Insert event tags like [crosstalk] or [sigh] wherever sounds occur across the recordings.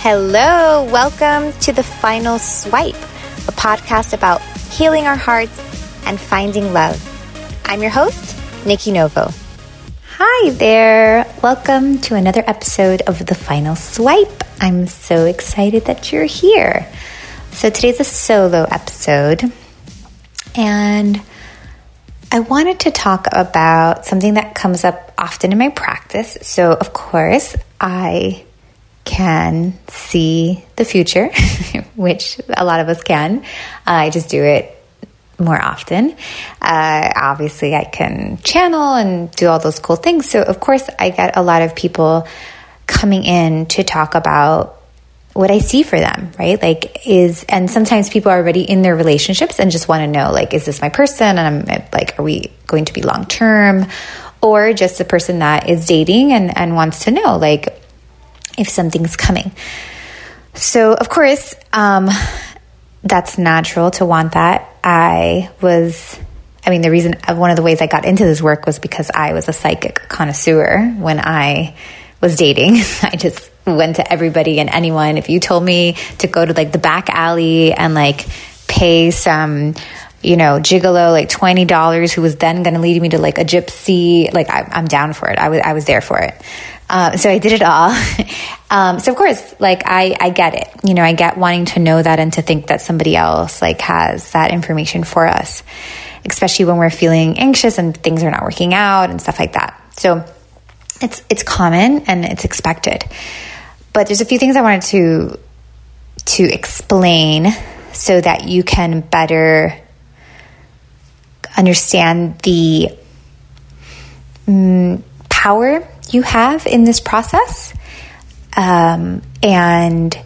Hello, welcome to the final swipe, a podcast about healing our hearts and finding love. I'm your host, Nikki Novo. Hi there, welcome to another episode of the final swipe. I'm so excited that you're here. So today's a solo episode, and I wanted to talk about something that comes up often in my practice. So, of course, I can see the future, [laughs] which a lot of us can. I just do it more often. Uh, obviously, I can channel and do all those cool things. So, of course, I get a lot of people coming in to talk about what I see for them, right? Like, is, and sometimes people are already in their relationships and just want to know, like, is this my person? And I'm like, are we going to be long term? Or just a person that is dating and, and wants to know, like, if something's coming. So, of course, um, that's natural to want that. I was, I mean, the reason, one of the ways I got into this work was because I was a psychic connoisseur when I was dating. [laughs] I just went to everybody and anyone. If you told me to go to like the back alley and like pay some, you know, gigolo like twenty dollars, who was then going to lead me to like a gypsy, like I, am down for it. I was I was there for it. Um, so I did it all. [laughs] um, so of course, like I, I get it. You know, I get wanting to know that and to think that somebody else like has that information for us, especially when we're feeling anxious and things are not working out and stuff like that. So it's it's common and it's expected. But there's a few things I wanted to to explain so that you can better understand the um, power you have in this process um, and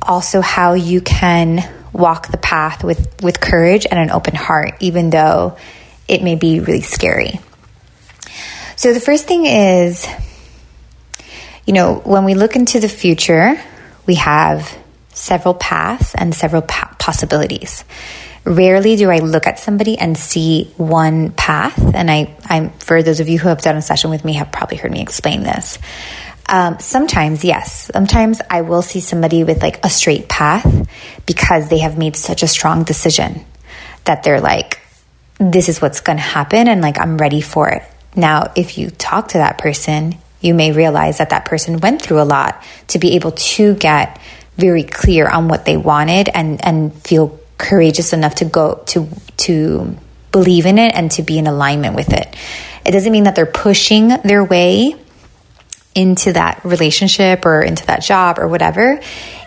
also how you can walk the path with, with courage and an open heart, even though it may be really scary. So, the first thing is, you know, when we look into the future, we have several paths and several pa- possibilities. Rarely do I look at somebody and see one path. And I, I'm, for those of you who have done a session with me, have probably heard me explain this. Um, sometimes, yes, sometimes I will see somebody with like a straight path because they have made such a strong decision that they're like, this is what's going to happen. And like, I'm ready for it. Now, if you talk to that person, you may realize that that person went through a lot to be able to get very clear on what they wanted and, and feel courageous enough to go to to believe in it and to be in alignment with it. It doesn't mean that they're pushing their way into that relationship or into that job or whatever.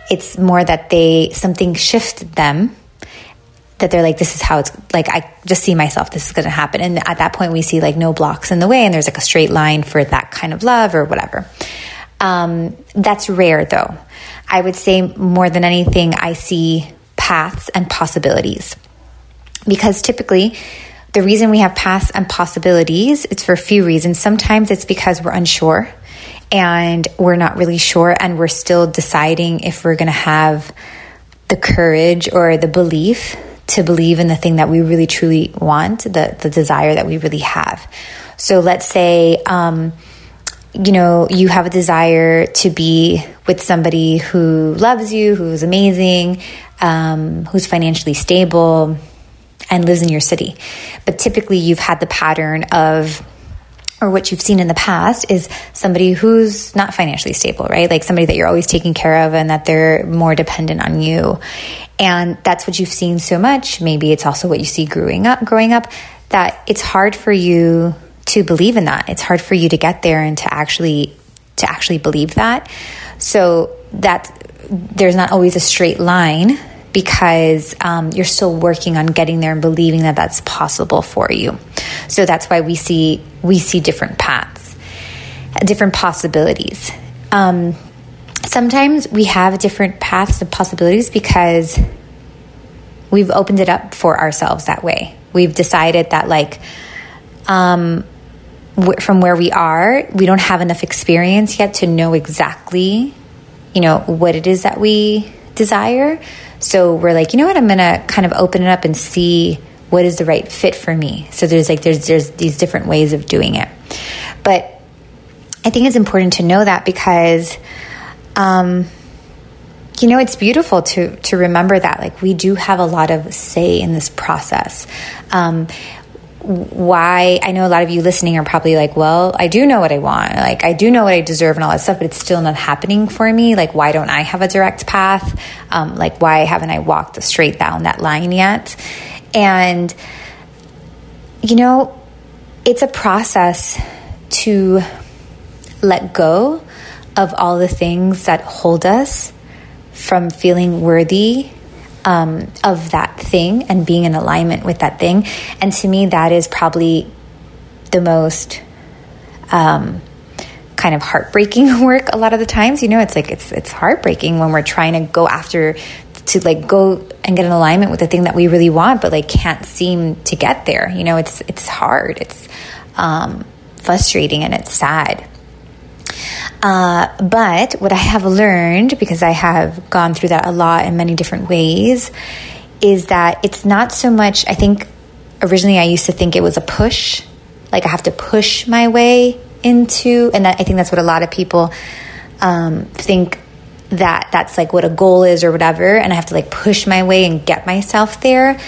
It's more that they something shifted them that they're like this is how it's like I just see myself this is going to happen and at that point we see like no blocks in the way and there's like a straight line for that kind of love or whatever. Um, that's rare though. I would say more than anything I see paths and possibilities. Because typically, the reason we have paths and possibilities, it's for a few reasons. Sometimes it's because we're unsure and we're not really sure and we're still deciding if we're going to have the courage or the belief to believe in the thing that we really truly want, the, the desire that we really have. So let's say, um, you know, you have a desire to be with somebody who loves you, who's amazing, um, who's financially stable, and lives in your city. But typically, you've had the pattern of, or what you've seen in the past is somebody who's not financially stable, right? Like somebody that you're always taking care of and that they're more dependent on you. And that's what you've seen so much. Maybe it's also what you see growing up, growing up, that it's hard for you to believe in that. It's hard for you to get there and to actually to actually believe that. So that there's not always a straight line because um, you're still working on getting there and believing that that's possible for you. So that's why we see we see different paths, different possibilities. Um, sometimes we have different paths and possibilities because we've opened it up for ourselves that way. We've decided that like um, from where we are, we don't have enough experience yet to know exactly, you know, what it is that we desire. So we're like, you know what? I'm going to kind of open it up and see what is the right fit for me. So there's like there's there's these different ways of doing it. But I think it's important to know that because um you know, it's beautiful to to remember that like we do have a lot of say in this process. Um, why I know a lot of you listening are probably like, well, I do know what I want. Like, I do know what I deserve and all that stuff, but it's still not happening for me. Like, why don't I have a direct path? Um, like, why haven't I walked straight down that line yet? And, you know, it's a process to let go of all the things that hold us from feeling worthy um, of that thing and being in alignment with that thing. And to me, that is probably the most um, kind of heartbreaking [laughs] work. A lot of the times, you know, it's like it's it's heartbreaking when we're trying to go after to like go and get in alignment with the thing that we really want, but like can't seem to get there. You know, it's it's hard. It's um, frustrating and it's sad. Uh, but what I have learned, because I have gone through that a lot in many different ways, is that it's not so much, I think originally I used to think it was a push, like I have to push my way into, and that, I think that's what a lot of people um, think that that's like what a goal is or whatever, and I have to like push my way and get myself there.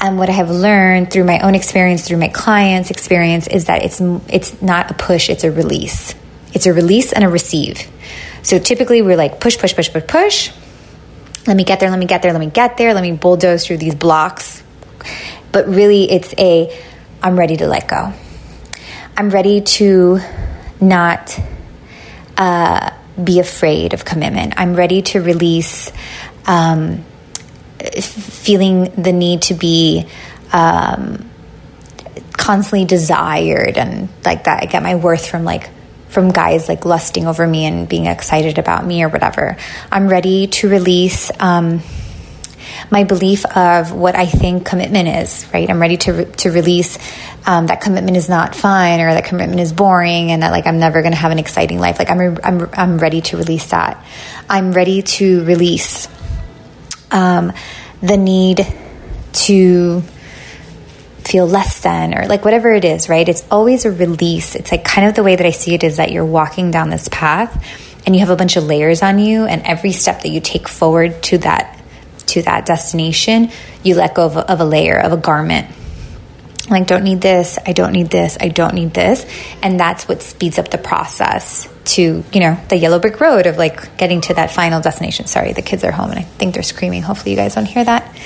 And what I have learned through my own experience, through my clients' experience, is that it's it's not a push; it's a release. It's a release and a receive. So typically we're like push, push, push, push, push. Let me get there, let me get there, let me get there, let me bulldoze through these blocks. But really, it's a I'm ready to let go. I'm ready to not uh, be afraid of commitment. I'm ready to release um, feeling the need to be um, constantly desired and like that. I get my worth from like from guys like lusting over me and being excited about me or whatever. I'm ready to release um, my belief of what I think commitment is, right? I'm ready to, re- to release um, that commitment is not fun or that commitment is boring and that like I'm never going to have an exciting life. Like I'm, re- I'm, I'm ready to release that. I'm ready to release um, the need to feel less than or like whatever it is, right? It's always a release. It's like kind of the way that I see it is that you're walking down this path and you have a bunch of layers on you and every step that you take forward to that to that destination, you let go of a, of a layer, of a garment. Like don't need this, I don't need this, I don't need this, and that's what speeds up the process to, you know, the yellow brick road of like getting to that final destination. Sorry, the kids are home and I think they're screaming. Hopefully you guys don't hear that.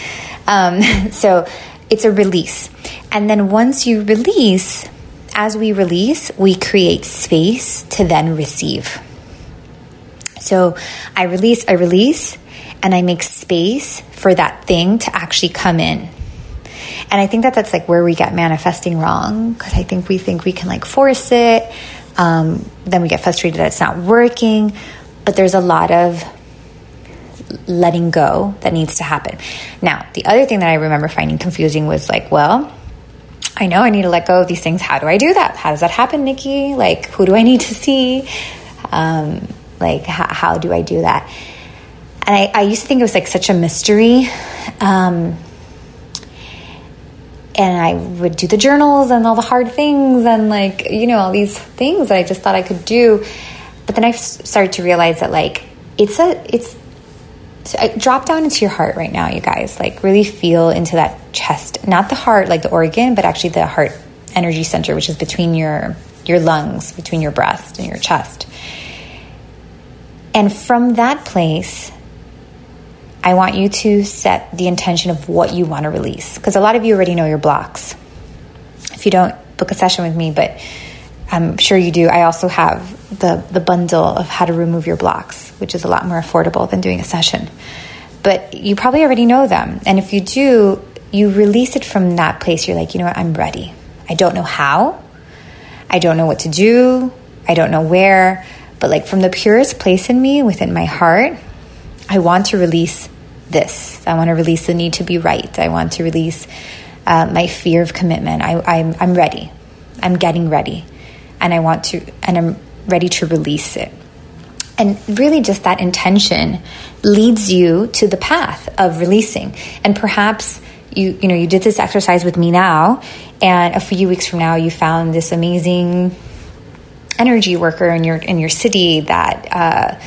Um, [laughs] so it's a release. And then once you release, as we release, we create space to then receive. So I release, I release, and I make space for that thing to actually come in. And I think that that's like where we get manifesting wrong because I think we think we can like force it. Um, then we get frustrated that it's not working. But there's a lot of letting go that needs to happen. Now, the other thing that I remember finding confusing was like, well, I know I need to let go of these things. How do I do that? How does that happen, Nikki? Like, who do I need to see? Um, like, how, how do I do that? And I, I, used to think it was like such a mystery. Um, and I would do the journals and all the hard things and like, you know, all these things that I just thought I could do. But then I started to realize that like, it's a, it's drop down into your heart right now, you guys. Like really feel into that chest, not the heart, like the organ, but actually the heart energy center, which is between your your lungs, between your breast and your chest. And from that place, I want you to set the intention of what you want to release. Because a lot of you already know your blocks. If you don't book a session with me, but I'm sure you do. I also have the, the bundle of how to remove your blocks, which is a lot more affordable than doing a session. But you probably already know them. And if you do, you release it from that place. You're like, you know what? I'm ready. I don't know how. I don't know what to do. I don't know where. But like from the purest place in me, within my heart, I want to release this. I want to release the need to be right. I want to release uh, my fear of commitment. I, I'm, I'm ready. I'm getting ready and I want to, and I'm ready to release it. And really, just that intention leads you to the path of releasing. And perhaps you, you know, you did this exercise with me now, and a few weeks from now, you found this amazing energy worker in your in your city that uh,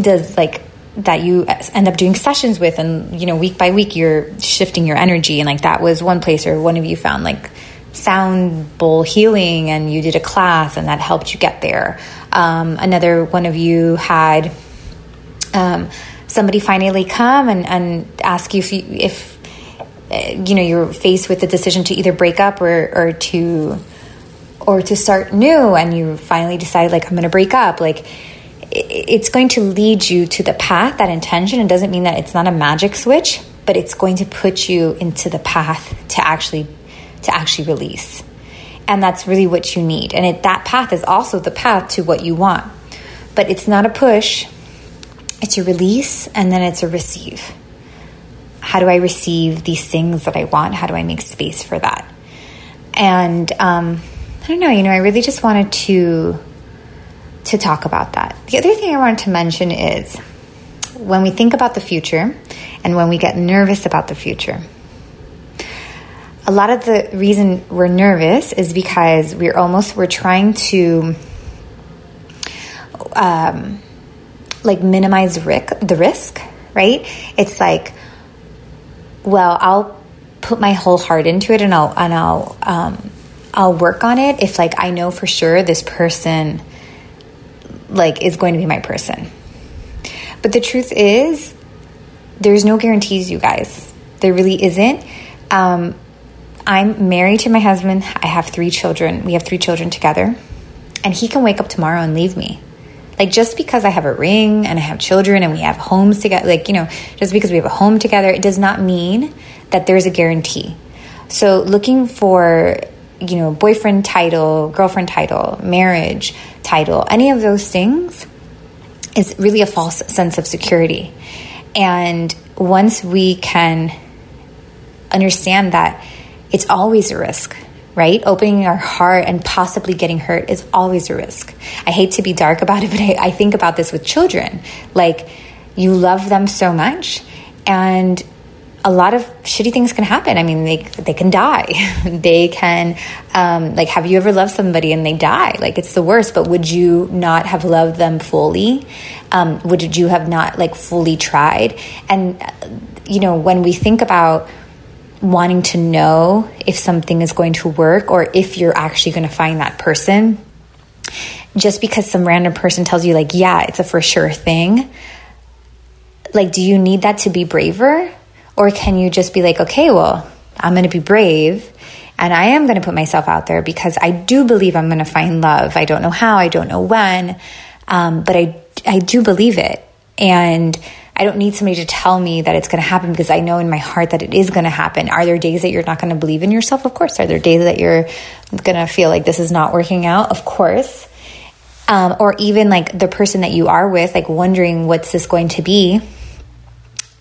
does like that you end up doing sessions with and you know week by week you're shifting your energy and like that was one place or one of you found like sound bowl healing and you did a class and that helped you get there um, another one of you had um, somebody finally come and, and ask you if you, if uh, you know you're faced with the decision to either break up or, or to or to start new and you finally decide like i'm going to break up like it's going to lead you to the path, that intention. It doesn't mean that it's not a magic switch, but it's going to put you into the path to actually to actually release. And that's really what you need. And it, that path is also the path to what you want. But it's not a push, it's a release and then it's a receive. How do I receive these things that I want? How do I make space for that? And um, I don't know, you know, I really just wanted to to talk about that. The other thing I wanted to mention is when we think about the future and when we get nervous about the future, a lot of the reason we're nervous is because we're almost we're trying to um, like minimize risk, the risk, right? It's like, well, I'll put my whole heart into it and I'll and I'll um, I'll work on it if like I know for sure this person like is going to be my person. But the truth is, there's no guarantees, you guys. There really isn't. Um, I'm married to my husband. I have three children. We have three children together. And he can wake up tomorrow and leave me. Like, just because I have a ring and I have children and we have homes together, like, you know, just because we have a home together, it does not mean that there's a guarantee. So, looking for you know, boyfriend title, girlfriend title, marriage title, any of those things is really a false sense of security. And once we can understand that it's always a risk, right? Opening our heart and possibly getting hurt is always a risk. I hate to be dark about it, but I, I think about this with children. Like, you love them so much, and a lot of shitty things can happen. I mean, they they can die. [laughs] they can, um, like, have you ever loved somebody and they die? Like, it's the worst. But would you not have loved them fully? Um, would you have not like fully tried? And you know, when we think about wanting to know if something is going to work or if you're actually going to find that person, just because some random person tells you, like, yeah, it's a for sure thing. Like, do you need that to be braver? Or can you just be like, okay, well, I'm going to be brave and I am going to put myself out there because I do believe I'm going to find love. I don't know how, I don't know when, um, but I, I do believe it. And I don't need somebody to tell me that it's going to happen because I know in my heart that it is going to happen. Are there days that you're not going to believe in yourself? Of course. Are there days that you're going to feel like this is not working out? Of course. Um, or even like the person that you are with, like wondering what's this going to be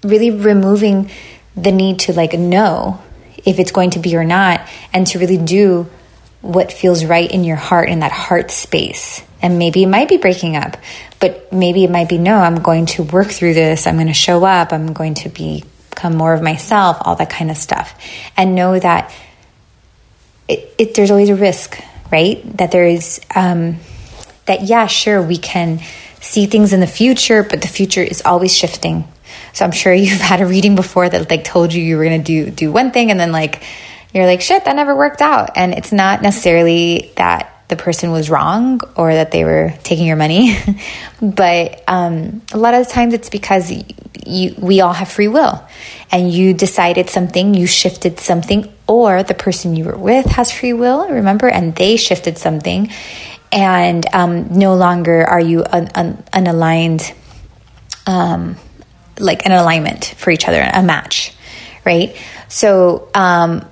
really removing the need to like know if it's going to be or not and to really do what feels right in your heart in that heart space and maybe it might be breaking up but maybe it might be no i'm going to work through this. I'm going to show up. I'm going to become more of myself all that kind of stuff. And know that it, it, there's always a risk right? That there is um, that yeah sure we can see things in the future but the future is always shifting. So I'm sure [laughs] you've had a reading before that like told you you were going to do do one thing and then like you're like shit that never worked out. And it's not necessarily that the person was wrong or that they were taking your money [laughs] but um, a lot of times it's because you, we all have free will and you decided something you shifted something or the person you were with has free will remember and they shifted something and um, no longer are you un- un- unaligned um, like an alignment for each other, a match, right? So, um,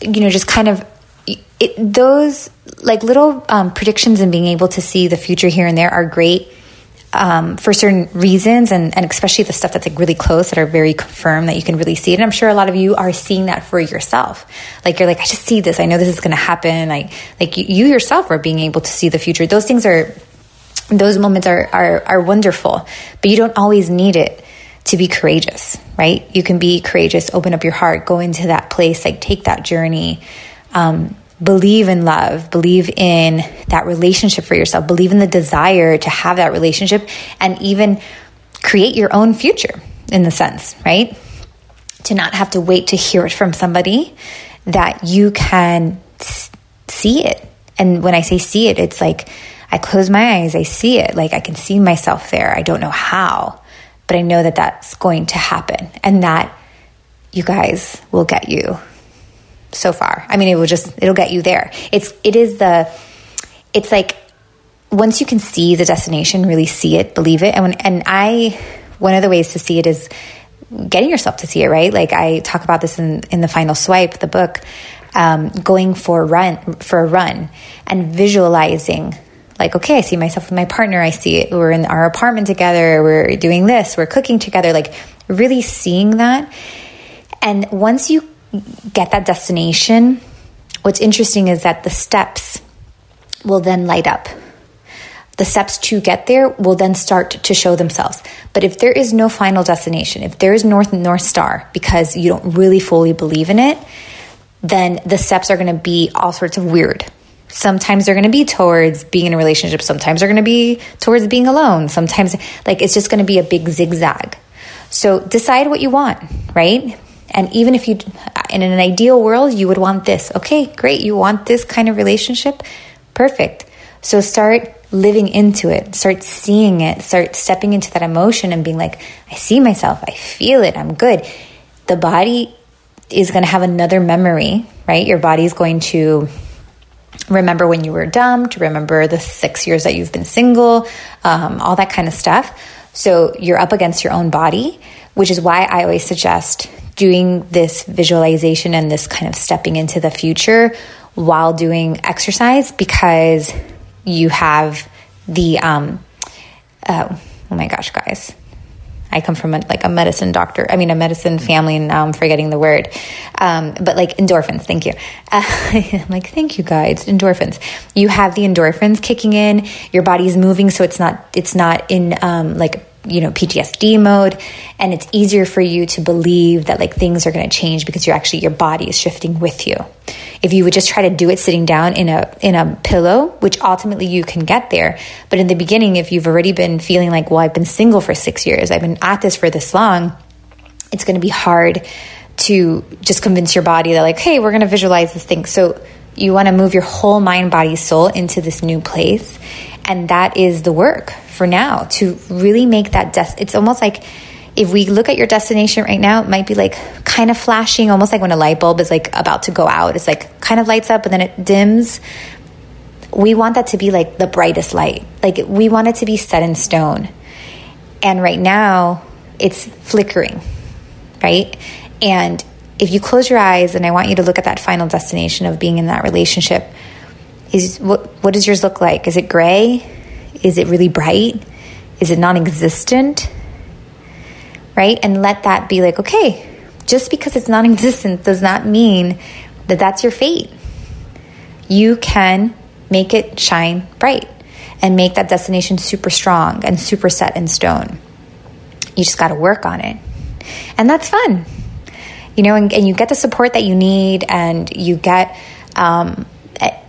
you know, just kind of it, those like little um, predictions and being able to see the future here and there are great um, for certain reasons, and, and especially the stuff that's like really close that are very confirmed that you can really see it. And I'm sure a lot of you are seeing that for yourself. Like you're like, I just see this. I know this is going to happen. Like like you, you yourself are being able to see the future. Those things are those moments are, are are wonderful, but you don't always need it to be courageous, right? You can be courageous, open up your heart, go into that place, like take that journey. Um, believe in love, believe in that relationship for yourself, believe in the desire to have that relationship, and even create your own future in the sense, right? To not have to wait to hear it from somebody, that you can see it. And when I say see it, it's like I close my eyes, I see it, like I can see myself there. I don't know how, but I know that that's going to happen and that you guys will get you so far. I mean, it will just it'll get you there. It's it is the it's like once you can see the destination, really see it, believe it. And when and I one of the ways to see it is getting yourself to see it, right? Like I talk about this in in the final swipe, the book, um, going for a run for a run and visualizing like okay i see myself with my partner i see it we're in our apartment together we're doing this we're cooking together like really seeing that and once you get that destination, what's interesting is that the steps will then light up. The steps to get there will then start to show themselves. But if there is no final destination, if there is North North Star because you don't really fully believe in it, then the steps are going to be all sorts of weird. Sometimes they're going to be towards being in a relationship. Sometimes they're going to be towards being alone. Sometimes, like, it's just going to be a big zigzag. So decide what you want, right? And even if you, in an ideal world, you would want this. Okay, great. You want this kind of relationship? Perfect. So start living into it, start seeing it, start stepping into that emotion and being like, I see myself, I feel it, I'm good. The body is going to have another memory, right? Your body is going to remember when you were dumb, to remember the six years that you've been single, um, all that kind of stuff. So you're up against your own body, which is why I always suggest doing this visualization and this kind of stepping into the future while doing exercise because you have the um oh, oh my gosh guys I come from a, like a medicine doctor, I mean, a medicine family, and now I'm forgetting the word. Um, but like endorphins, thank you. Uh, [laughs] I'm like, thank you, guys. Endorphins. You have the endorphins kicking in. Your body's moving, so it's not it's not in um, like you know PTSD mode and it's easier for you to believe that like things are going to change because you're actually your body is shifting with you. If you would just try to do it sitting down in a in a pillow, which ultimately you can get there, but in the beginning if you've already been feeling like well I've been single for 6 years, I've been at this for this long, it's going to be hard to just convince your body that like hey, we're going to visualize this thing. So you want to move your whole mind, body, soul into this new place. And that is the work for now to really make that des- it's almost like if we look at your destination right now, it might be like kind of flashing, almost like when a light bulb is like about to go out. It's like kind of lights up and then it dims. We want that to be like the brightest light. Like we want it to be set in stone. And right now, it's flickering, right? And if you close your eyes and I want you to look at that final destination of being in that relationship, is what what does yours look like? Is it gray? Is it really bright? Is it non existent? Right? And let that be like, okay, just because it's non existent [laughs] does not mean that that's your fate. You can make it shine bright and make that destination super strong and super set in stone. You just got to work on it. And that's fun. You know, and, and, you get the support that you need and you get um,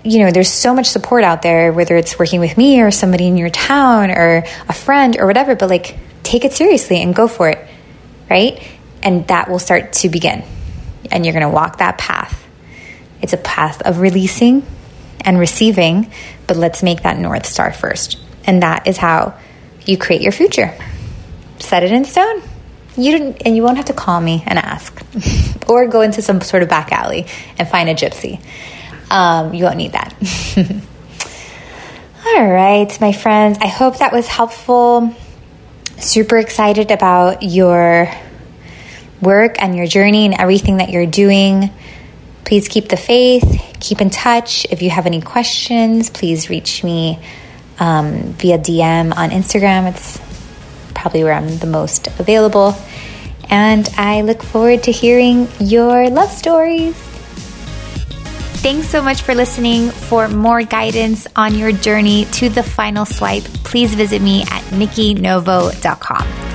you know, there's so much support out there, whether it's working with me or somebody in your town or a friend or whatever, but like take it seriously and go for it, right? And that will start to begin. And you're going to walk that path. It's a path of releasing and receiving, but let's make that North Star first. And that is how you create your future. Set it in stone. You didn't, and you won't have to call me and ask, [laughs] or go into some sort of back alley and find a gypsy. Um, you won't need that. [laughs] All right, my friends, I hope that was helpful. Super excited about your work and your journey and everything that you're doing. Please keep the faith, keep in touch. If you have any questions, please reach me um, via DM on Instagram. It's probably where I'm the most available. And I look forward to hearing your love stories. Thanks so much for listening. For more guidance on your journey to the final swipe, please visit me at nikkinovo.com.